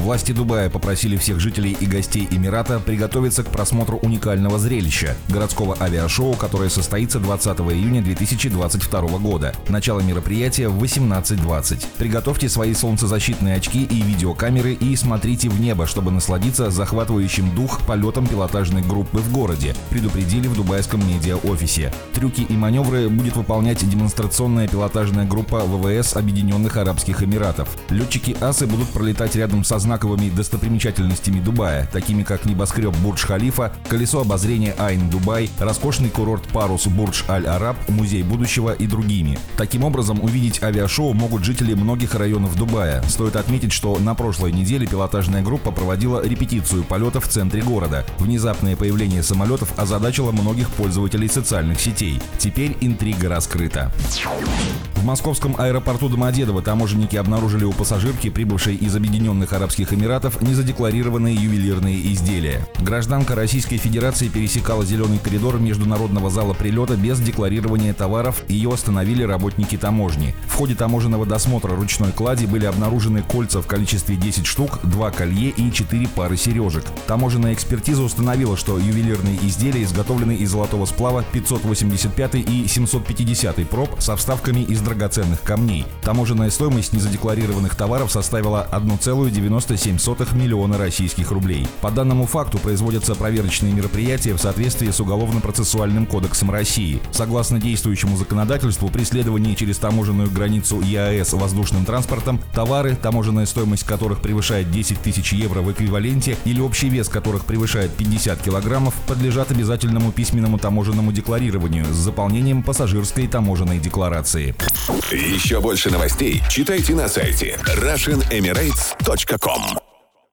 Власти Дубая попросили всех жителей и гостей Эмирата приготовиться к просмотру уникального зрелища – городского авиашоу, которое состоится 20 июня 2022 года. Начало мероприятия в 18.20. Приготовьте свои солнцезащитные очки и видеокамеры и смотрите в небо, чтобы насладиться захватывающим дух полетом пилотажной группы в городе, предупредили в дубайском медиа-офисе. Трюки и маневры будет выполнять демонстрационная пилотажная группа ВВС Объединенных Арабских Эмиратов. Летчики асы будут пролетать рядом со знаковыми достопримечательностями Дубая, такими как небоскреб Бурдж-Халифа, колесо обозрения Айн Дубай, роскошный курорт Парус Бурдж Аль-Араб, музей будущего и другими. Таким образом, увидеть авиашоу могут жители многих районов Дубая. Стоит отметить, что на прошлой неделе пилотажная группа проводила репетицию полета в центре города. Внезапное появление самолетов озадачило многих пользователей социальных сетей. Теперь интрига раскрыта. В московском аэропорту Домодедово таможенники обнаружили у пассажирки, прибывшей из Объединенных Арабских Эмиратов, незадекларированные ювелирные изделия. Гражданка Российской Федерации пересекала зеленый коридор международного зала прилета без декларирования товаров, ее остановили работники таможни. В ходе таможенного досмотра ручной клади были обнаружены кольца в количестве 10 штук, 2 колье и 4 пары сережек. Таможенная экспертиза установила, что ювелирные изделия изготовлены из золотого сплава 585 и 750 проб со вставками из драгоценных камней. Таможенная стоимость незадекларированных товаров составила 1,97 миллиона российских рублей. По данному факту производятся проверочные мероприятия в соответствии с Уголовно-процессуальным кодексом России. Согласно действующему законодательству, при следовании через таможенную границу ЕАЭС воздушным транспортом товары, таможенная стоимость которых превышает 10 тысяч евро в эквиваленте или общий вес которых превышает 50 килограммов, подлежат обязательному письменному таможенному декларированию с заполнением пассажирской таможенной декларации. Еще больше новостей читайте на сайте RussianEmirates.com Drum.